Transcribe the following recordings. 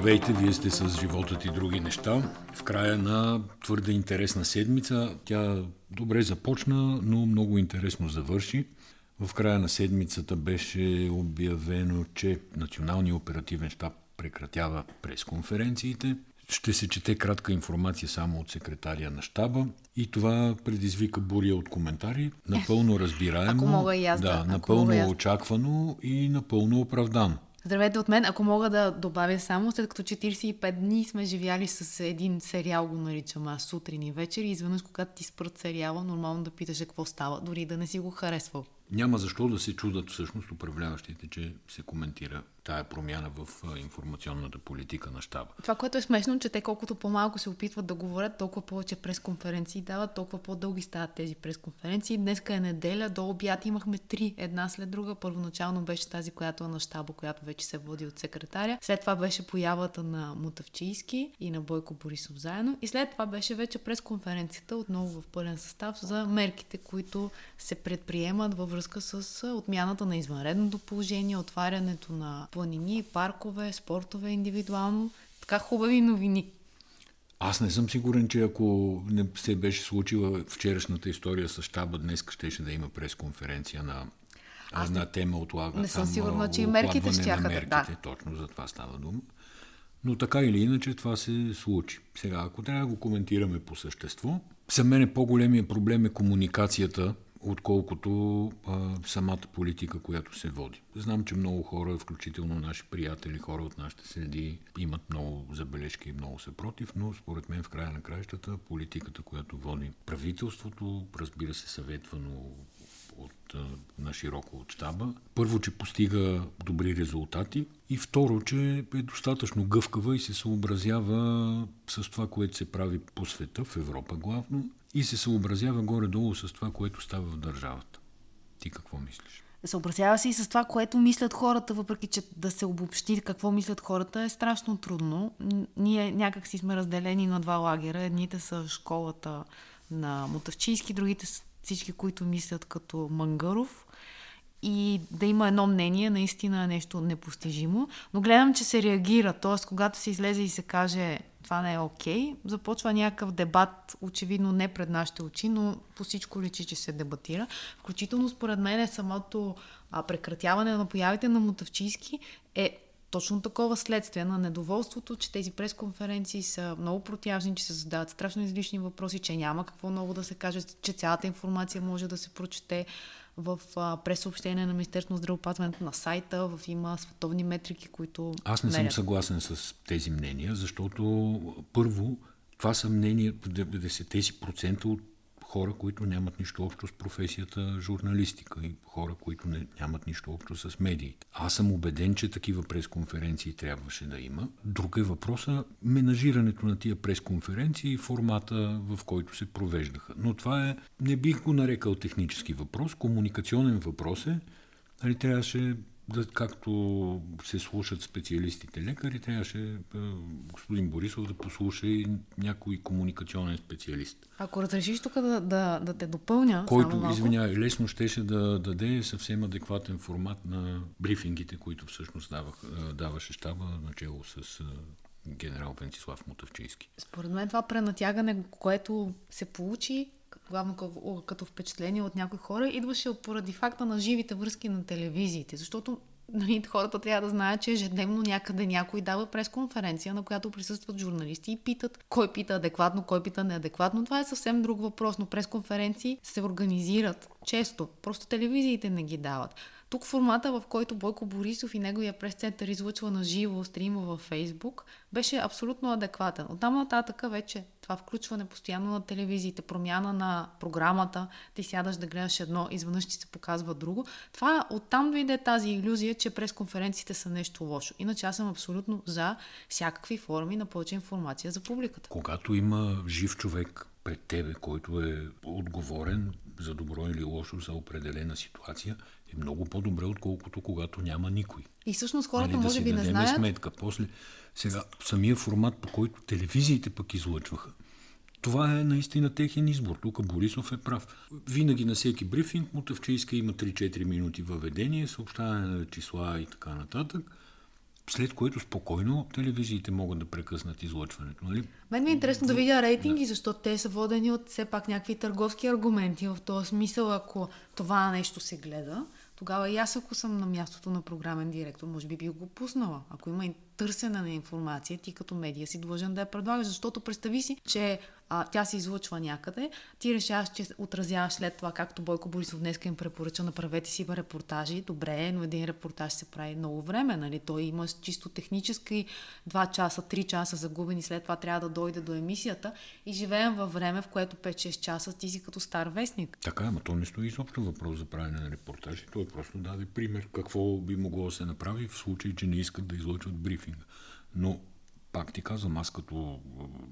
Здравейте, вие сте с животът и други неща. В края на твърде интересна седмица. Тя добре започна, но много интересно завърши. В края на седмицата беше обявено, че Националният оперативен щаб прекратява пресконференциите. Ще се чете кратка информация само от секретария на щаба и това предизвика буря от коментари. Напълно разбираемо. Ако мога и аз да, да. напълно очаквано и напълно оправдано. Здравейте от мен. Ако мога да добавя само, след като 45 дни сме живяли с един сериал, го наричам аз сутрин и вечер, и изведнъж, когато ти спрат сериала, нормално да питаш какво става, дори да не си го харесвал. Няма защо да се чудат всъщност управляващите, че се коментира тая промяна в информационната политика на щаба. Това, което е смешно, че те колкото по-малко се опитват да говорят, толкова повече пресконференции дават, толкова по-дълги стават тези пресконференции. Днеска е неделя, до обяд имахме три, една след друга. Първоначално беше тази, която е на щаба, която вече се води от секретаря. След това беше появата на Мутавчийски и на Бойко Борисов заедно. И след това беше вече пресконференцията, отново в пълен състав, за мерките, които се предприемат във връзка с отмяната на извънредното положение, отварянето на планини, паркове, спортове индивидуално. Така хубави новини. Аз не съм сигурен, че ако не се беше случила вчерашната история с щаба, днес щеше да има пресконференция на, Аз на тема отлагане. Не съм сигурна, че и мерките ще мерките, да. Точно за това става дума. Но така или иначе това се случи. Сега, ако трябва да го коментираме по същество, за мен е по-големия проблем е комуникацията отколкото а, самата политика, която се води. Знам, че много хора, включително наши приятели, хора от нашите среди, имат много забележки и много са против, но според мен в края на краищата политиката, която води правителството, разбира се, съветвано от, на широко от щаба. Първо, че постига добри резултати и второ, че е достатъчно гъвкава и се съобразява с това, което се прави по света, в Европа главно, и се съобразява горе-долу с това, което става в държавата. Ти какво мислиш? Съобразява се и с това, което мислят хората, въпреки че да се обобщи какво мислят хората е страшно трудно. Ние някак си сме разделени на два лагера. Едните са школата на Мотавчийски, другите са всички, които мислят като Мангаров и да има едно мнение, наистина е нещо непостижимо. Но гледам, че се реагира. Т.е. когато се излезе и се каже това не е окей, okay, започва някакъв дебат, очевидно не пред нашите очи, но по всичко личи, че се дебатира. Включително според мен е самото а, прекратяване на появите на Мотавчийски е точно такова следствие на недоволството, че тези пресконференции са много протяжни, че се задават страшно излишни въпроси, че няма какво ново да се каже, че цялата информация може да се прочете в пресъобщение на Министерството на здравеопазването на сайта, в има световни метрики, които... Аз не съм съгласен с тези мнения, защото първо това са мнения, 90% от хора, които нямат нищо общо с професията журналистика и хора, които не, нямат нищо общо с медиите. Аз съм убеден, че такива пресконференции трябваше да има. Друг е въпроса менажирането на тия пресконференции и формата, в който се провеждаха. Но това е, не бих го нарекал технически въпрос, комуникационен въпрос е. Нали, трябваше както се слушат специалистите лекари, трябваше господин Борисов да послуша и някой комуникационен специалист. Ако разрешиш тук да, да, да те допълня. Който, извинявай, лесно щеше да даде съвсем адекватен формат на брифингите, които всъщност давах, даваше щаба начало с генерал Венцислав Мутавчийски. Според мен това пренатягане, което се получи, главно като впечатление от някои хора, идваше поради факта на живите връзки на телевизиите. Защото нали, хората трябва да знаят, че ежедневно някъде някой дава пресконференция, на която присъстват журналисти и питат кой пита адекватно, кой пита неадекватно. Това е съвсем друг въпрос, но пресконференции се организират често. Просто телевизиите не ги дават. Тук формата, в който Бойко Борисов и неговия прес-център излъчва на живо стрима във Фейсбук, беше абсолютно адекватен. Оттам нататък вече това включване постоянно на телевизиите, промяна на програмата, ти сядаш да гледаш едно, изведнъж ти се показва друго. Това оттам дойде тази иллюзия, че пресконференциите са нещо лошо. Иначе аз съм абсолютно за всякакви форми на повече информация за публиката. Когато има жив човек пред тебе, който е отговорен за добро или лошо за определена ситуация, е много по-добре, отколкото когато няма никой. И всъщност хората нали, може да би не знаят. сметка. После, сега, самия формат, по който телевизиите пък излъчваха, това е наистина техен избор. Тук Борисов е прав. Винаги на всеки брифинг Мутавчийска има 3-4 минути въведение, съобщаване на числа и така нататък. след което спокойно телевизиите могат да прекъснат излъчването. Нали? Мен ми е интересно да видя рейтинги, да. защото те са водени от все пак някакви търговски аргументи. В този смисъл, ако това нещо се гледа, тогава и аз, ако съм на мястото на програмен директор, може би би го пуснала. Ако има търсене на информация, ти като медия си длъжен да я предлагаш, защото представи си, че а, тя се излъчва някъде, ти решаваш, че отразяваш след това, както Бойко Борисов днес им препоръча, направете си репортажи, добре, но един репортаж се прави много време, нали? Той има чисто технически 2 часа, 3 часа загубени, след това трябва да дойде до емисията и живеем във време, в което 5-6 часа ти си като стар вестник. Така, ама то не стои изобщо въпрос за правене на репортажи, той просто даде пример какво би могло да се направи в случай, че не искат да излъчват брифинга. Но пак ти казвам, аз като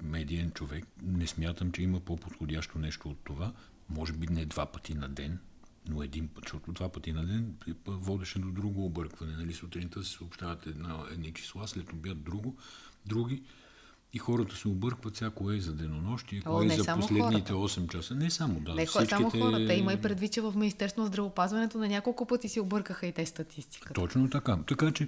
медиен човек не смятам, че има по-подходящо нещо от това. Може би не два пъти на ден, но един път, защото два пъти на ден водеше до друго объркване. Нали? Сутринта се съобщават една, едни числа, след обяд друго, други. И хората се объркват всяко е за денонощие, кое е за последните хората. 8 часа. Не само, да. Не всичките... само хората. Има и предвид, че в Министерство на здравопазването на няколко пъти си объркаха и те статистиката. Точно така. Така че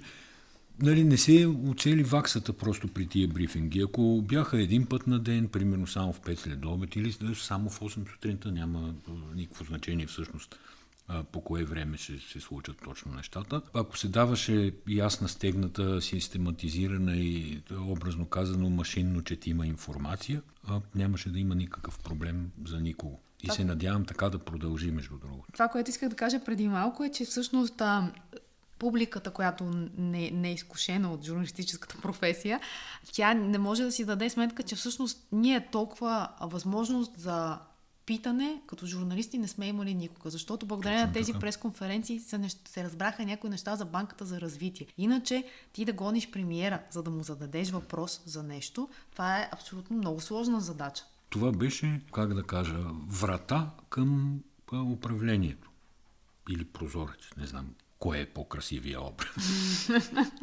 нали, не се оцели ваксата просто при тия брифинги. Ако бяха един път на ден, примерно само в 5 след обед или само в 8 сутринта, няма никакво значение всъщност по кое време ще се случат точно нещата. Ако се даваше ясна, стегната, систематизирана и образно казано машинно четима информация, нямаше да има никакъв проблем за никого. И се надявам така да продължи, между другото. Това, което исках да кажа преди малко е, че всъщност а, публиката, която не, не е изкушена от журналистическата професия, тя не може да си даде сметка, че всъщност ние толкова възможност за питане, като журналисти не сме имали никога, защото благодарение на тези пресконференции се, нещ... се разбраха някои неща за банката за развитие. Иначе ти да гониш премиера, за да му зададеш въпрос за нещо, това е абсолютно много сложна задача. Това беше, как да кажа, врата към управлението. Или прозорец, не знам кое е по-красивия образ.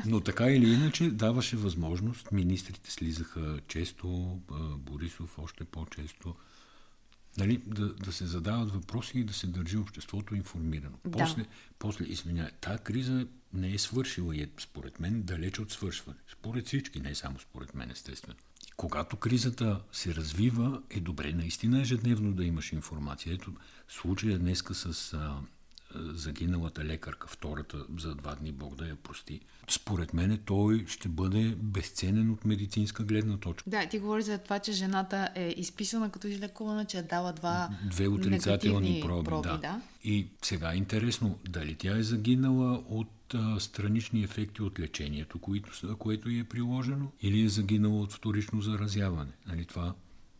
Но така или иначе даваше възможност, министрите слизаха често, Борисов още по-често, нали, да, да се задават въпроси и да се държи обществото информирано. Да. После, после извиня, тази криза не е свършила и е, според мен, далеч от свършване. Според всички, не само според мен, естествено. Когато кризата се развива, е добре наистина ежедневно да имаш информация. Ето случая днеска с загиналата лекарка, втората за два дни, Бог да я прости, според мен той ще бъде безценен от медицинска гледна точка. Да, ти говори за това, че жената е изписана като излекувана, че е дала два Две отрицателни проби, проби да. да. И сега е интересно, дали тя е загинала от а, странични ефекти от лечението, което, което е приложено, или е загинала от вторично заразяване. Нали, това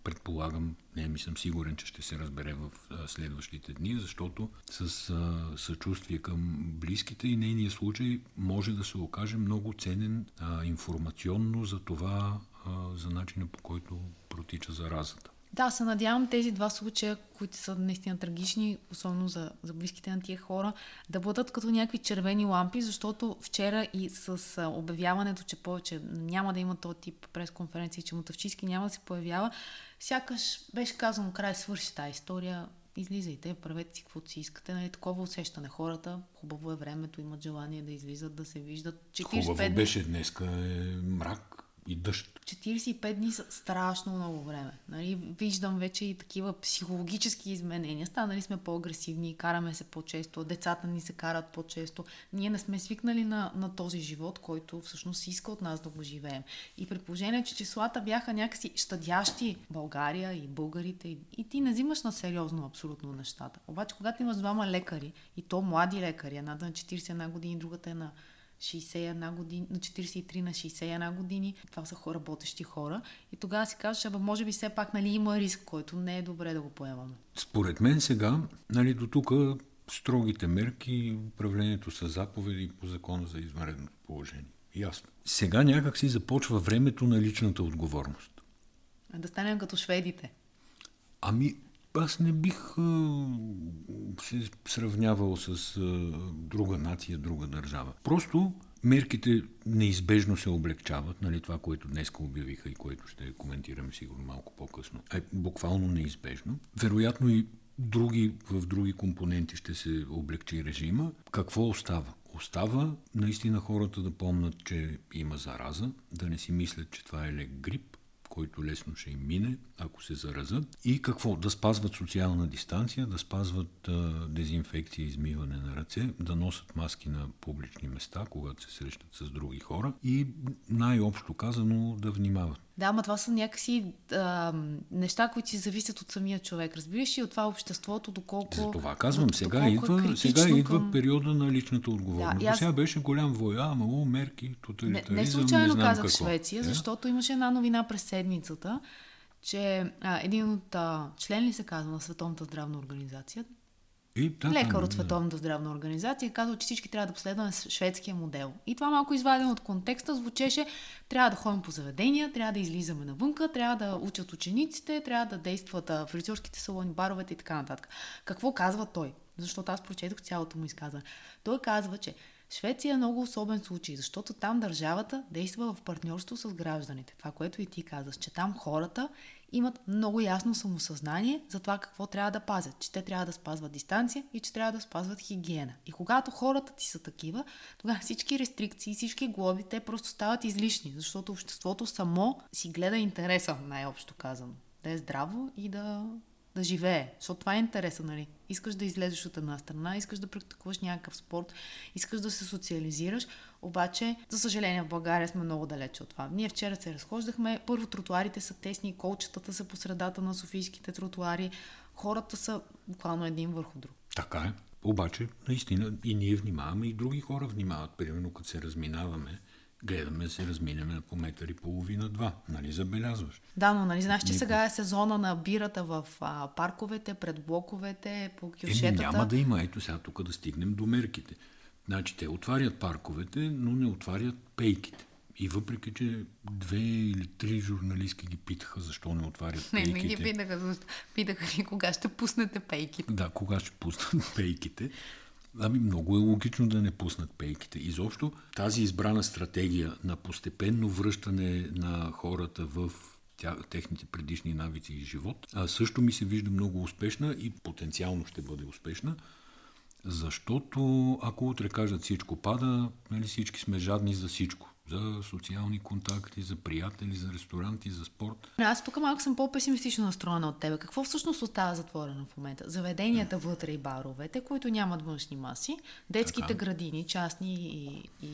предполагам, не ми съм сигурен, че ще се разбере в следващите дни, защото с а, съчувствие към близките и нейния случай може да се окаже много ценен а, информационно за това, а, за начина по който протича заразата. Да, се надявам тези два случая, които са наистина трагични, особено за, за близките на тия хора, да бъдат като някакви червени лампи, защото вчера и с обявяването, че повече няма да има този тип пресконференции, че Мотавчийски няма да се появява, сякаш беше казано край свърши тази история, излизайте, правете си каквото си искате. Нали, такова усещане хората. Хубаво е времето, имат желание да излизат, да се виждат. 45 Хубаво беше днеска е мрак и дъжд. 45 дни са страшно много време. Нали? Виждам вече и такива психологически изменения. Станали сме по-агресивни, караме се по-често, децата ни се карат по-често. Ние не сме свикнали на, на този живот, който всъщност иска от нас да го живеем. И при положение, че числата бяха някакси щадящи България и българите, и, и ти не взимаш на сериозно абсолютно нещата. Обаче, когато имаш двама лекари, и то млади лекари, едната на 41 години, другата е на 61 години, на 43 на 61 години. Това са хора, работещи хора. И тогава си казваш, абе, може би все пак нали, има риск, който не е добре да го поемаме. Според мен сега, нали, до тук строгите мерки, управлението с заповеди по закона за извънредното положение. Ясно. Сега някак си започва времето на личната отговорност. А да станем като шведите. Ами, аз не бих се сравнявал с друга нация, друга държава. Просто мерките неизбежно се облегчават, нали, това, което днес обявиха и което ще коментираме сигурно малко по-късно, е буквално неизбежно. Вероятно и други, в други компоненти ще се облегчи режима. Какво остава? остава наистина хората да помнят, че има зараза, да не си мислят, че това е лек грип, който лесно ще им мине, ако се заразат. И какво? Да спазват социална дистанция, да спазват а, дезинфекция измиване на ръце, да носят маски на публични места, когато се срещат с други хора и най-общо казано да внимават. Да, ама това са някакси а, неща, които си зависят от самия човек. Разбираш и от това обществото, доколко. За това казвам, сега, идва, е сега идва към... периода на личната отговорност. Да, аз... Сега беше голям воя, ама о, мерки, тоталитаризъм. Не, не случайно не казах какво. Швеция, е? защото имаше една новина през седмицата, че а, един от а, член ли се казва на Световната здравна организация, и, да, лекар от Световната здравна организация казва, че всички трябва да последваме шведския модел. И това малко извадено от контекста звучеше, трябва да ходим по заведения, трябва да излизаме навънка, трябва да учат учениците, трябва да действат фризьорските салони, баровете и така нататък. Какво казва той? Защото аз прочетох цялото му изказване. Той казва, че Швеция е много особен случай, защото там държавата действа в партньорство с гражданите. Това, което и ти казаш, че там хората имат много ясно самосъзнание за това какво трябва да пазят, че те трябва да спазват дистанция и че трябва да спазват хигиена. И когато хората ти са такива, тогава всички рестрикции, всички глоби, те просто стават излишни, защото обществото само си гледа интереса, най-общо казано. Да е здраво и да да живее. Защото това е интереса, нали? Искаш да излезеш от една страна, искаш да практикуваш някакъв спорт, искаш да се социализираш, обаче, за съжаление, в България сме много далече от това. Ние вчера се разхождахме, първо тротуарите са тесни, колчетата са по средата на софийските тротуари, хората са буквално един върху друг. Така е. Обаче, наистина, и ние внимаваме, и други хора внимават. Примерно, като се разминаваме, гледаме да се разминеме по метър и половина-два. Нали забелязваш? Да, но нали знаеш, че Никой... сега е сезона на бирата в а, парковете, пред блоковете, по кюшетата? Еми, няма да има. Ето сега тук да стигнем до мерките. Значи те отварят парковете, но не отварят пейките. И въпреки, че две или три журналистки ги питаха защо не отварят пейките. Не, не ги питаха, питаха ли кога ще пуснете пейките. Да, кога ще пуснат пейките. Ами много е логично да не пуснат пейките. Изобщо тази избрана стратегия на постепенно връщане на хората в техните предишни навици и живот, а също ми се вижда много успешна и потенциално ще бъде успешна, защото ако утре кажат всичко пада, нали, всички сме жадни за всичко за социални контакти, за приятели, за ресторанти, за спорт. Аз тук малко съм по-песимистично настроена от тебе. Какво всъщност остава затворено в момента? Заведенията вътре и баровете, които нямат външни маси, детските така. градини, частни и, и,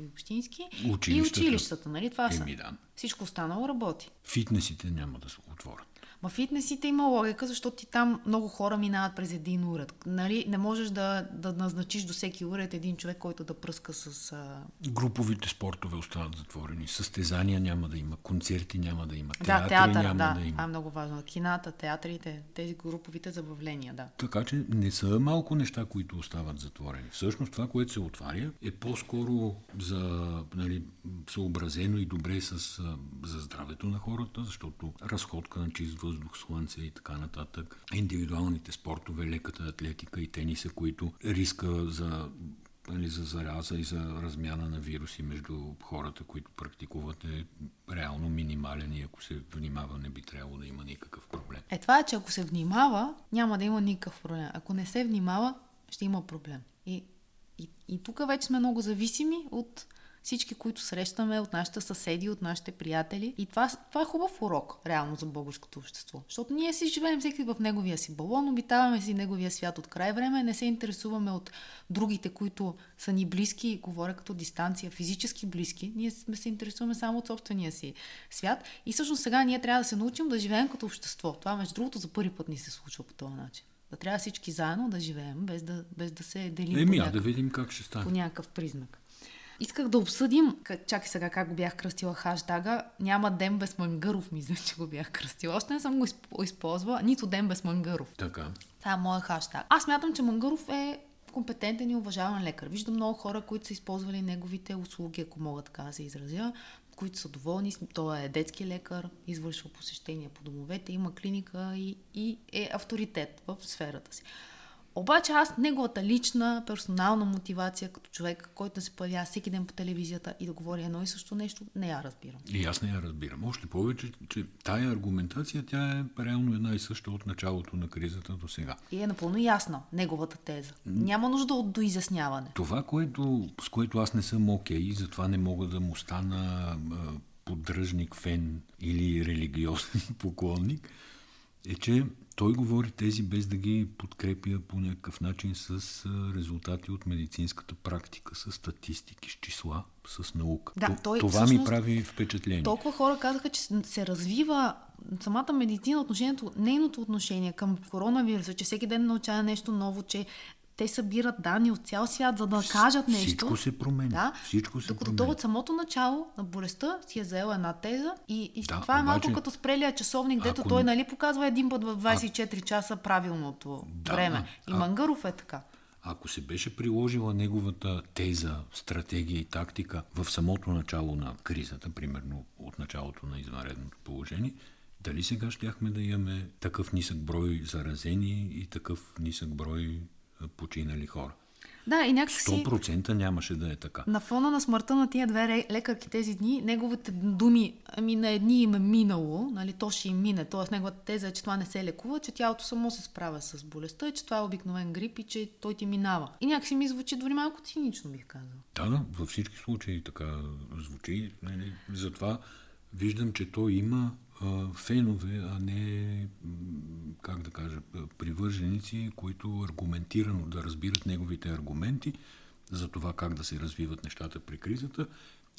и общински, училищата. и училищата, нали? Това Еми, са. Всичко останало работи. Фитнесите няма да се отворят. Ма фитнесите има логика, защото ти там много хора минават през един уред. Нали? Не можеш да, да назначиш до всеки уред един човек, който да пръска с... А... Груповите спортове остават затворени. Състезания няма да има, концерти няма да има, театри да, театър, няма да, да има. Това е много важно. Кината, театрите, тези груповите забавления, да. Така че не са малко неща, които остават затворени. Всъщност това, което се отваря, е по-скоро за, нали, съобразено и добре с, за здравето на хората, защото разходка на чист въздух, слънце и така нататък. Индивидуалните спортове, леката атлетика и тениса, които риска за нали, за зараза и за размяна на вируси между хората, които практикуват е реално минимален и ако се внимава не би трябвало да има никакъв проблем. Е това е, че ако се внимава, няма да има никакъв проблем. Ако не се внимава, ще има проблем. И, и, и тук вече сме много зависими от всички, които срещаме от нашите съседи, от нашите приятели. И това, това е хубав урок, реално, за българското общество. Защото ние си живеем всеки в неговия си балон, обитаваме си неговия свят от край време, не се интересуваме от другите, които са ни близки, говоря като дистанция, физически близки. Ние сме се интересуваме само от собствения си свят. И всъщност сега ние трябва да се научим да живеем като общество. Това, между другото, за първи път ни се случва по този начин. Да трябва всички заедно да живеем, без да, без да се делим Еми, по някакъв, да видим как ще стане. По някакъв признак. Исках да обсъдим, чакай сега как го бях кръстила хаштага, няма ден без Мангъров, мисля, че го бях кръстила. Още не съм го използвала, нито ден без Мангъров. Така. Това е моя хаштаг. Аз мятам, че Мангаров е компетентен и уважаван лекар. Виждам много хора, които са използвали неговите услуги, ако мога така да се изразя, които са доволни. Той е детски лекар, извършва посещения по домовете, има клиника и, и е авторитет в сферата си. Обаче аз неговата лична, персонална мотивация като човек, който да се появява всеки ден по телевизията и да говори едно и също нещо, не я разбирам. И аз не я разбирам. Още повече, че тая аргументация, тя е реално една и съща от началото на кризата до сега. И е напълно ясна неговата теза. Няма нужда от доизясняване. Това, което, с което аз не съм окей, okay, затова не мога да му стана поддръжник, фен или религиозен поклонник, е, че той говори тези без да ги подкрепя по някакъв начин с резултати от медицинската практика, с статистики, с числа, с наука. Да, той, Това всъщност, ми прави впечатление. Толкова хора казаха, че се развива самата медицина, отношението, нейното отношение към коронавируса, че всеки ден научава нещо ново, че те събират данни от цял свят, за да кажат нещо. Всичко се променя. Да? Всичко се Докато променя. от самото начало на болестта си е заела една теза и, и да, това е малко като спрелия часовник, дето той нали показва един път в 24 а... часа правилното да, време. И а... Мангаров е така. Ако се беше приложила неговата теза, стратегия и тактика в самото начало на кризата, примерно от началото на извънредното положение, дали сега щяхме да имаме такъв нисък брой заразени и такъв нисък брой починали хора. Да, и някакси... 100% нямаше да е така. На фона на смъртта на тия две лекарки тези дни, неговите думи, ами на едни им е минало, нали, то ще им мине, т.е. неговата теза е, че това не се лекува, че тялото само се справя с болестта, че това е обикновен грип и че той ти минава. И някакси ми звучи дори малко цинично, бих казал. Да, да, във всички случаи така звучи. Нали, затова виждам, че той има фенове, а не, как да кажа, привърженици, които аргументирано да разбират неговите аргументи за това как да се развиват нещата при кризата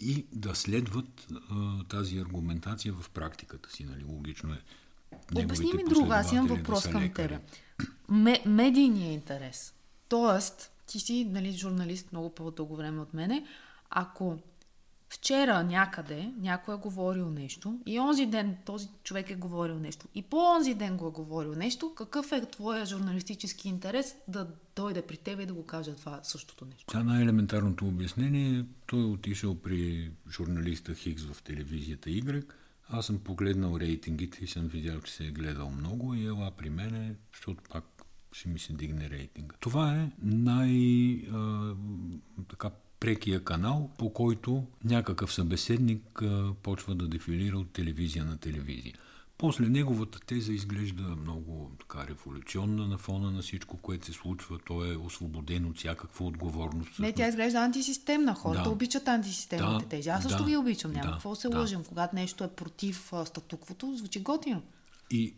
и да следват а, тази аргументация в практиката си. Нали? Логично е. Обясни ми друга, аз имам въпрос да към тебе. Ме, медийният интерес. Тоест, ти си нали, журналист много по-дълго време от мене. Ако вчера някъде някой е говорил нещо и онзи ден този човек е говорил нещо и по онзи ден го е говорил нещо, какъв е твоя журналистически интерес да дойде при теб и да го каже това същото нещо? Това най-елементарното обяснение, той е отишъл при журналиста Хикс в телевизията Y, аз съм погледнал рейтингите и съм видял, че се е гледал много и ела при мене, защото пак ще ми се дигне рейтинга. Това е най- а, така прекия канал, по който някакъв събеседник почва да дефилира от телевизия на телевизия. После неговата теза изглежда много така революционна на фона на всичко, което се случва. Той е освободен от всякаква отговорност. Не, тя изглежда антисистемна. Хората да. обичат антисистемните да, тези. Аз също да, ги обичам. Няма да, какво се да. лъжим. Когато нещо е против статуквото, звучи готино. И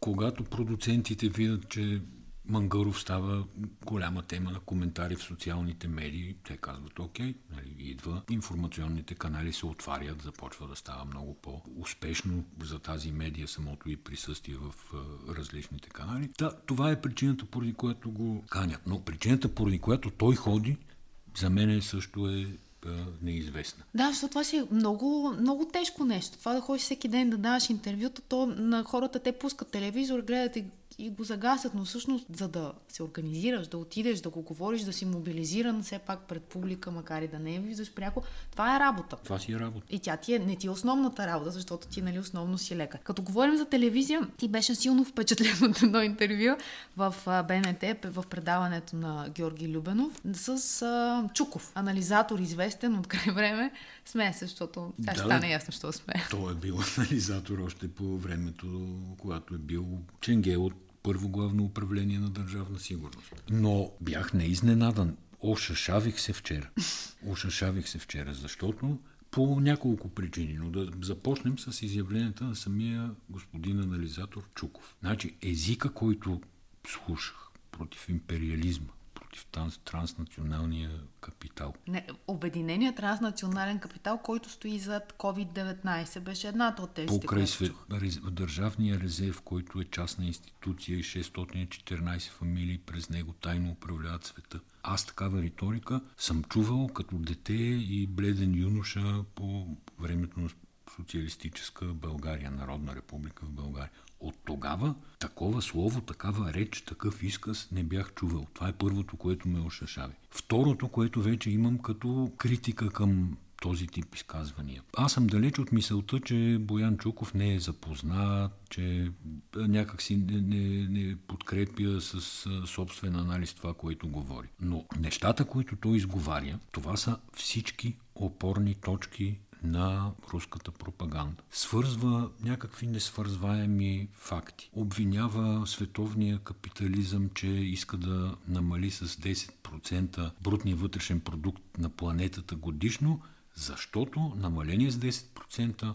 когато продуцентите видят, че Мангаров става голяма тема на коментари в социалните медии. Те казват, окей, нали, идва. Информационните канали се отварят, започва да става много по-успешно за тази медия самото и присъствие в а, различните канали. Да, това е причината, поради която го канят. Но причината, поради която той ходи, за мен също е неизвестна. Да, защото това си е много, много тежко нещо. Това да ходиш всеки ден да даваш интервюта, то на хората те пускат телевизор, гледат и и го загасят, но всъщност за да се организираш, да отидеш, да го говориш, да си мобилизиран все пак пред публика, макар и да не я виждаш пряко, това е работа. Това си е работа. И тя ти е, не ти е основната работа, защото ти нали, основно си лекар. Като говорим за телевизия, ти беше силно впечатлен от едно интервю в БНТ, в предаването на Георги Любенов с а, Чуков, анализатор, известен от край време. Смея се, защото сега да, ще стане ясно, що сме. Той е бил анализатор още по времето, когато е бил Ченгел от първо главно управление на държавна сигурност. Но бях неизненадан. Ошашавих се вчера. Ошашавих се вчера, защото по няколко причини, но да започнем с изявленията на самия господин анализатор Чуков. Значи езика, който слушах против империализма, против транснационалния капитал. Не, обединения транснационален капитал, който стои зад COVID-19, беше едната от тези. Покрай све... държавния резерв, който е частна институция и 614 фамилии през него тайно управляват света. Аз такава риторика съм чувал като дете и бледен юноша по времето на социалистическа България, Народна република в България. От тогава такова слово, такава реч, такъв изказ не бях чувал. Това е първото, което ме ошашави. Второто, което вече имам като критика към този тип изказвания. Аз съм далеч от мисълта, че Боян Чуков не е запознат, че някакси не, не, не подкрепя с собствен анализ това, което говори. Но нещата, които той изговаря, това са всички опорни точки на руската пропаганда. Свързва някакви несвързваеми факти. Обвинява световния капитализъм, че иска да намали с 10% брутния вътрешен продукт на планетата годишно, защото намаление с 10%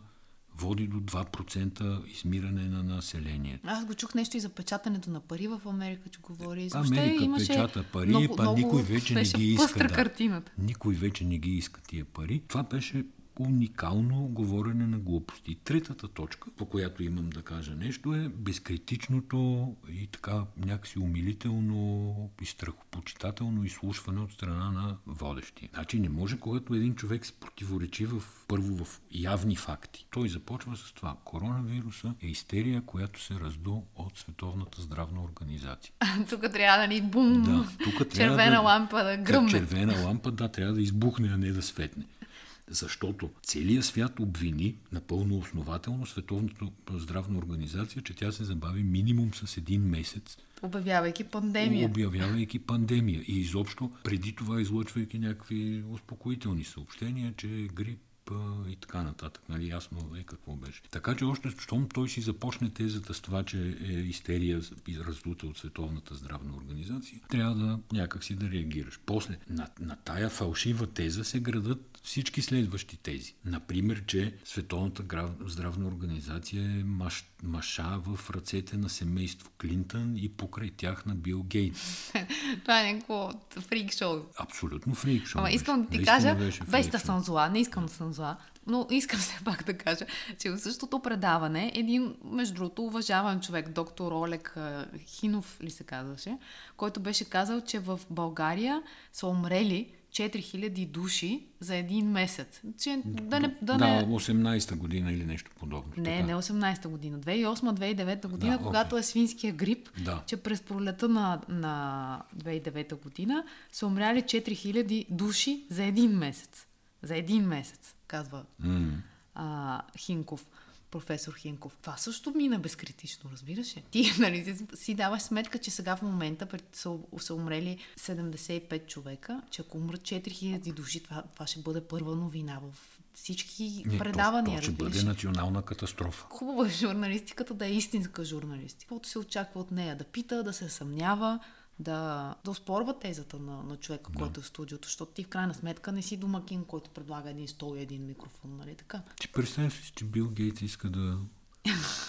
води до 2% измиране на населението. Аз го чух нещо и за печатането на пари в Америка, че говори. Америка имаше печата пари, много, па много никой вече не ги иска. Да. картината. Никой вече не ги иска тия пари. Това беше уникално говорене на глупости. Третата точка, по която имам да кажа нещо е безкритичното и така някакси умилително и страхопочитателно изслушване от страна на водещи. Значи не може, когато един човек се противоречи в, първо в явни факти. Той започва с това. Коронавируса е истерия, която се разду от Световната здравна организация. тук трябва да ни бум, да, тук червена да, лампа да гръмне. Червена лампа, да, трябва да избухне, а не да светне защото целият свят обвини напълно основателно Световната здравна организация, че тя се забави минимум с един месец. Обявявайки пандемия. Обявявайки пандемия. И изобщо преди това излъчвайки някакви успокоителни съобщения, че грип и така нататък. Нали, ясно е какво беше. Така че още, щом той си започне тезата с това, че е истерия раздута от Световната здравна организация, трябва да някакси да реагираш. После на, на тая фалшива теза се градат всички следващи тези. Например, че Световната здравна организация е маш, маша в ръцете на семейство Клинтън и покрай тях на Бил Гейтс. Това е някакво фрик шоу. Абсолютно фрик шоу. Ама искам да ти кажа, без да съм зла, не искам да съм зла, но искам все пак да кажа, че в същото предаване един, между другото, уважаван човек, доктор Олег Хинов ли се казваше, който беше казал, че в България са умрели 4000 души за един месец. Че, да, не, да, да не... 18-та година или нещо подобно. Не, така. не 18-та година. 2008-2009 година, да, когато okay. е свинския грип, да. че през пролета на, на 2009 година са умряли 4000 души за един месец. За един месец, казва mm. а, Хинков професор Хинков. Това също мина безкритично, разбираш ли? Ти нали, си, си даваш сметка, че сега в момента са, са умрели 75 човека, че ако умрат 4000 души, това, това ще бъде първа новина в всички Не, предавания. Това ще бъде национална катастрофа. Хубаво е журналистиката да е истинска журналистика. Каквото се очаква от нея да пита, да се съмнява, да, да оспорва тезата на, на човека, да. който е в студиото, защото ти в крайна сметка не си домакин, който предлага един стол и един микрофон, нали така? Ти представяш си, че Бил Гейтс иска да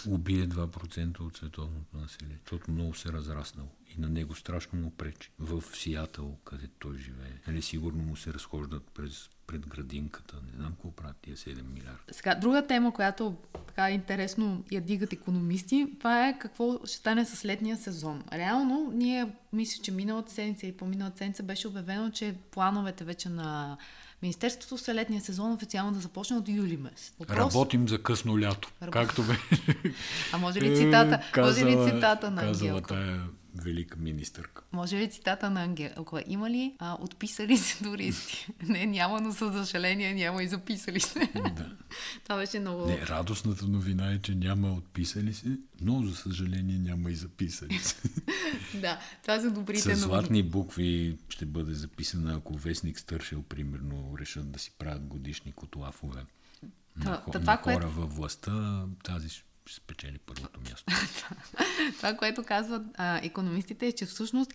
убие 2% от световното население, защото много се е разраснал и на него страшно му пречи. В Сиатъл, където той живее, нали, сигурно му се разхождат през пред градинката. Не знам какво правят тия 7 милиарда. Сега, друга тема, която така интересно я дигат економисти, това е какво ще стане с летния сезон. Реално, ние мисля, че миналата седмица и по миналата седмица беше обявено, че плановете вече на Министерството са летния сезон официално да започне от юли месец. Въпрос... Работим за късно лято. Работ... Както бе. А може ли цитата, казала, може ли цитата на Ангелка? Тая велика министърка. Може ли цитата на Ангелка? Има ли а, отписали се туристи? Не, няма, но със съжаление няма и записали се. Да. Това беше много... Не, радостната новина е, че няма отписали се, но за съжаление няма и записали се. да, това са добрите С златни букви ще бъде записана, ако вестник Стършел, примерно, решат да си правят годишни от лафове. На, това, на хора което... във властта, тази ще спечели първото място. Това, което казват а, економистите е, че всъщност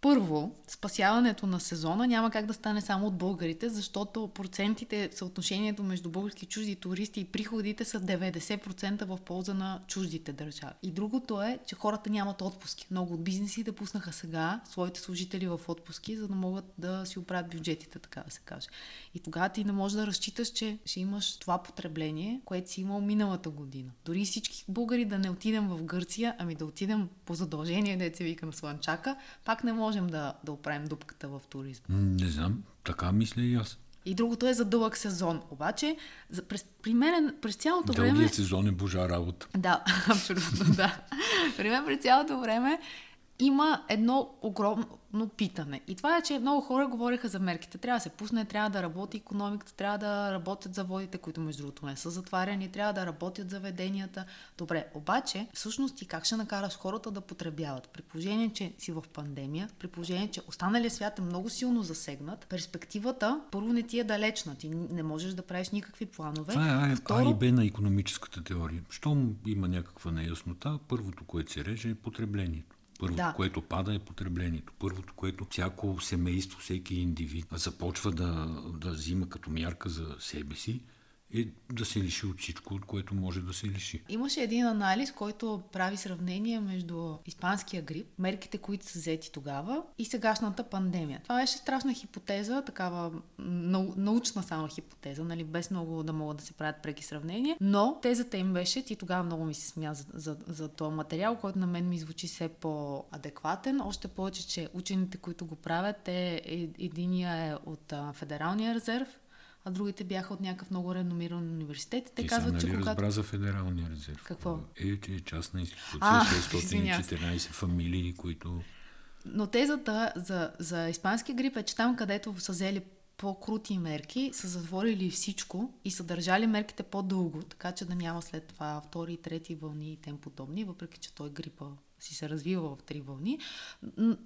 първо, спасяването на сезона няма как да стане само от българите, защото процентите, съотношението между български чужди туристи и приходите са 90% в полза на чуждите държави. И другото е, че хората нямат отпуски. Много от бизнесите пуснаха сега своите служители в отпуски, за да могат да си оправят бюджетите, така да се каже. И тогава ти не можеш да разчиташ, че ще имаш това потребление, което си имал миналата година. Дори всички българи да не отидем в Гърция, ами да отидем по задължение, да се вика на Слънчака, пак не можем да, да оправим дупката в туризма. Не знам, така мисля и аз. И другото е за дълъг сезон. Обаче, за, през, при мен, през цялото Дългият време... Дългият сезон е божа работа. Да, абсолютно, да. При мен през цялото време има едно огромно питане. И това е, че много хора говориха за мерките. Трябва да се пусне, трябва да работи економиката, трябва да работят заводите, които между другото не са затваряни, трябва да работят заведенията. Добре, обаче, всъщност ти как ще накараш хората да потребяват? При положение, че си в пандемия, при положение, че останалият свят е много силно засегнат, перспективата първо не ти е далечна. Ти не можеш да правиш никакви планове. Това е Второ... А и Б на економическата теория. Щом има някаква неяснота, първото, което се реже е потреблението. Първото, да. което пада е потреблението. Първото, което всяко семейство, всеки индивид започва да, да взима като мярка за себе си, е да се лиши от всичко, от което може да се лиши. Имаше един анализ, който прави сравнение между испанския грип, мерките, които са взети тогава и сегашната пандемия. Това беше страшна хипотеза, такава научна само хипотеза, нали, без много да могат да се правят преки сравнения, но тезата им беше, ти тогава много ми се смя за, за, за този материал, който на мен ми звучи все по-адекватен, още повече, че учените, които го правят, е, единия е от Федералния резерв, а другите бяха от някакъв много реномиран университет. Те Ти казват, нали че когато... разбра за Федералния резерв. Какво? Е, че е частна институция, а, 614 фамилии, които... Но тезата за, за испанския грип е, че там, където са взели по-крути мерки, са затворили всичко и са държали мерките по-дълго, така че да няма след това втори и трети вълни и тем подобни, въпреки че той грипа си се развива в три вълни,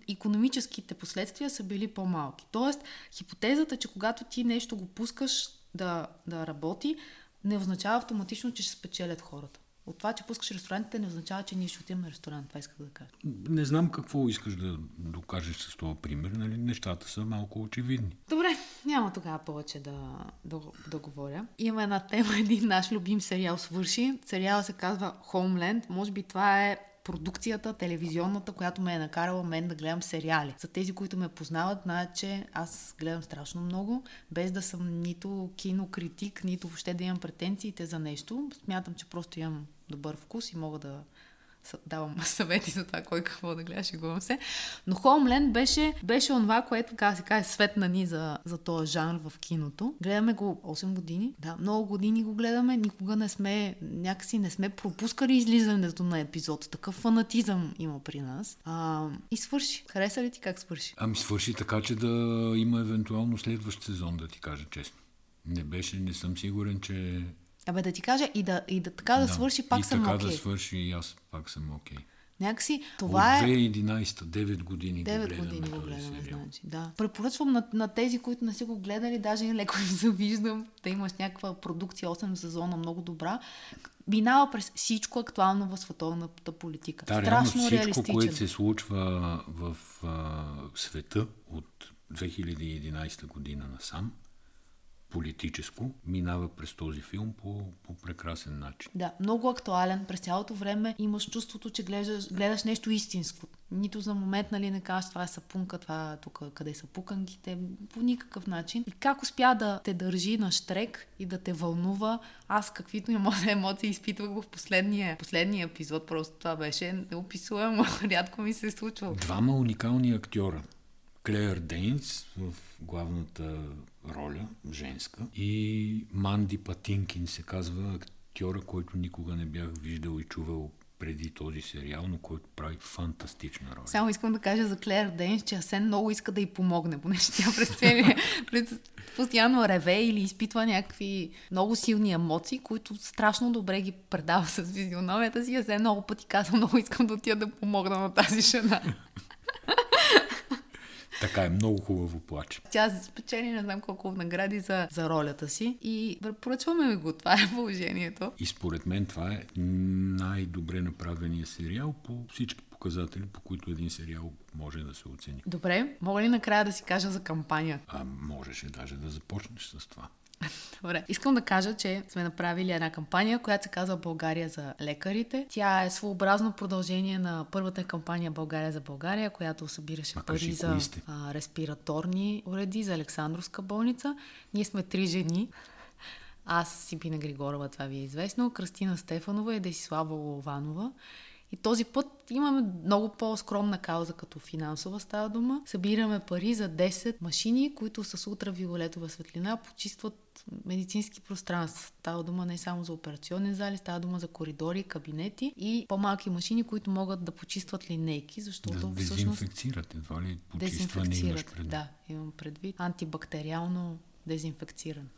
економическите последствия са били по-малки. Тоест, хипотезата, че когато ти нещо го пускаш да, да работи, не означава автоматично, че ще спечелят хората. От това, че пускаш ресторантите, не означава, че ние ще отидем на ресторант. Това исках да кажа. Не знам какво искаш да докажеш с това пример. Нали? Нещата са малко очевидни. Добре, няма тогава повече да, да, да говоря. Има една тема, един наш любим сериал свърши. Сериала се казва Homeland. Може би това е продукцията, телевизионната, която ме е накарала мен да гледам сериали. За тези, които ме познават, знаят, че аз гледам страшно много, без да съм нито кинокритик, нито въобще да имам претенциите за нещо. Смятам, че просто имам добър вкус и мога да давам съвети за това, кой какво да гледа, шегувам се. Но Homeland беше, беше онова, което, така се каже, светна ни за, за този жанр в киното. Гледаме го 8 години. Да, много години го гледаме. Никога не сме, някакси не сме пропускали излизането на епизод. Такъв фанатизъм има при нас. А, и свърши. Хареса ли ти как свърши? Ами свърши така, че да има евентуално следващ сезон, да ти кажа честно. Не беше, не съм сигурен, че Абе да ти кажа и да, и да така да, да свърши, пак и съм така okay. да свърши и аз пак съм окей. Okay. Някакси това От 2011, 9 години 9 го гледаме. години го гледаме, значи. Да. Препоръчвам на, на тези, които не си го гледали, даже и леко ви завиждам, да имаш някаква продукция 8 сезона много добра. Минава през всичко актуално в световната политика. Да, Страшно всичко, реалистичен. което се случва в а, света от 2011 година насам, политическо, минава през този филм по, по прекрасен начин. Да, много актуален. През цялото време имаш чувството, че гледаш, гледаш нещо истинско. Нито за момент, нали, не кажеш това е сапунка, това е тук, къде са пуканките, по никакъв начин. И как успя да те държи на штрек и да те вълнува, аз каквито емоции изпитвах в последния, последния епизод, просто това беше неописуемо, рядко ми се случва. Двама уникални актьора. Клеер Дейнс в главната роля, женска, и Манди Патинкин се казва актьора, който никога не бях виждал и чувал преди този сериал, но който прави фантастична роля. Само искам да кажа за Клер Дейнс, че Асен много иска да й помогне, понеже тя през целия, през постоянно реве или изпитва някакви много силни емоции, които страшно добре ги предава с физиономията си. Асен много пъти казва, много искам да отида да помогна на тази жена. Така е, много хубаво плаче. Тя спечели не знам колко награди за, за ролята си и препоръчваме ми го. Това е положението. И според мен това е най-добре направения сериал по всички показатели, по които един сериал може да се оцени. Добре, мога ли накрая да си кажа за кампания? А можеше даже да започнеш с това. Добре. Искам да кажа, че сме направили една кампания, която се казва България за лекарите. Тя е своеобразно продължение на първата кампания България за България, която събираше а пари за а, респираторни уреди за Александровска болница. Ние сме три жени. Аз Сибина Григорова, това ви е известно, Кръстина Стефанова и Десислава Лованова. И този път имаме много по-скромна кауза като финансова става дума. Събираме пари за 10 машини, които с ултравиолетова светлина почистват медицински пространства. Става дума не само за операционни зали, става дума за коридори, кабинети и по-малки машини, които могат да почистват линейки, защото да дезинфекцират, едва ли почистване имаш предвид? Да, имам предвид. Антибактериално дезинфекциран.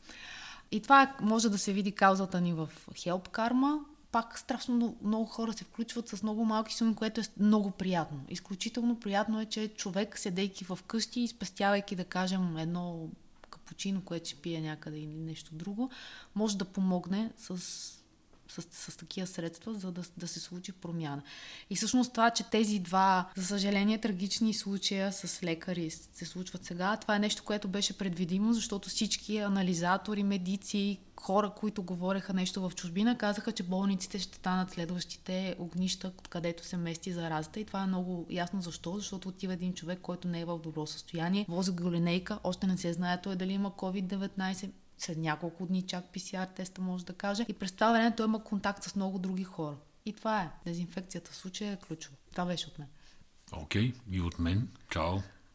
И това може да се види каузата ни в Help Karma, пак страшно много, хора се включват с много малки суми, което е много приятно. Изключително приятно е, че човек, седейки в къщи и спестявайки, да кажем, едно капучино, което ще пие някъде или нещо друго, може да помогне с с, с такива средства, за да, да се случи промяна. И всъщност това, че тези два, за съжаление, трагични случая с лекари се случват сега, това е нещо, което беше предвидимо, защото всички анализатори, медици, хора, които говореха нещо в чужбина, казаха, че болниците ще станат следващите огнища, където се мести заразата. И това е много ясно защо. Защото отива един човек, който не е в добро състояние, вози го линейка, още не се знае той дали има COVID-19, след няколко дни чак PCR теста може да каже. И през това време той има контакт с много други хора. И това е. Дезинфекцията в случая е ключова. Това беше от мен. Окей, okay, и от мен. Чао.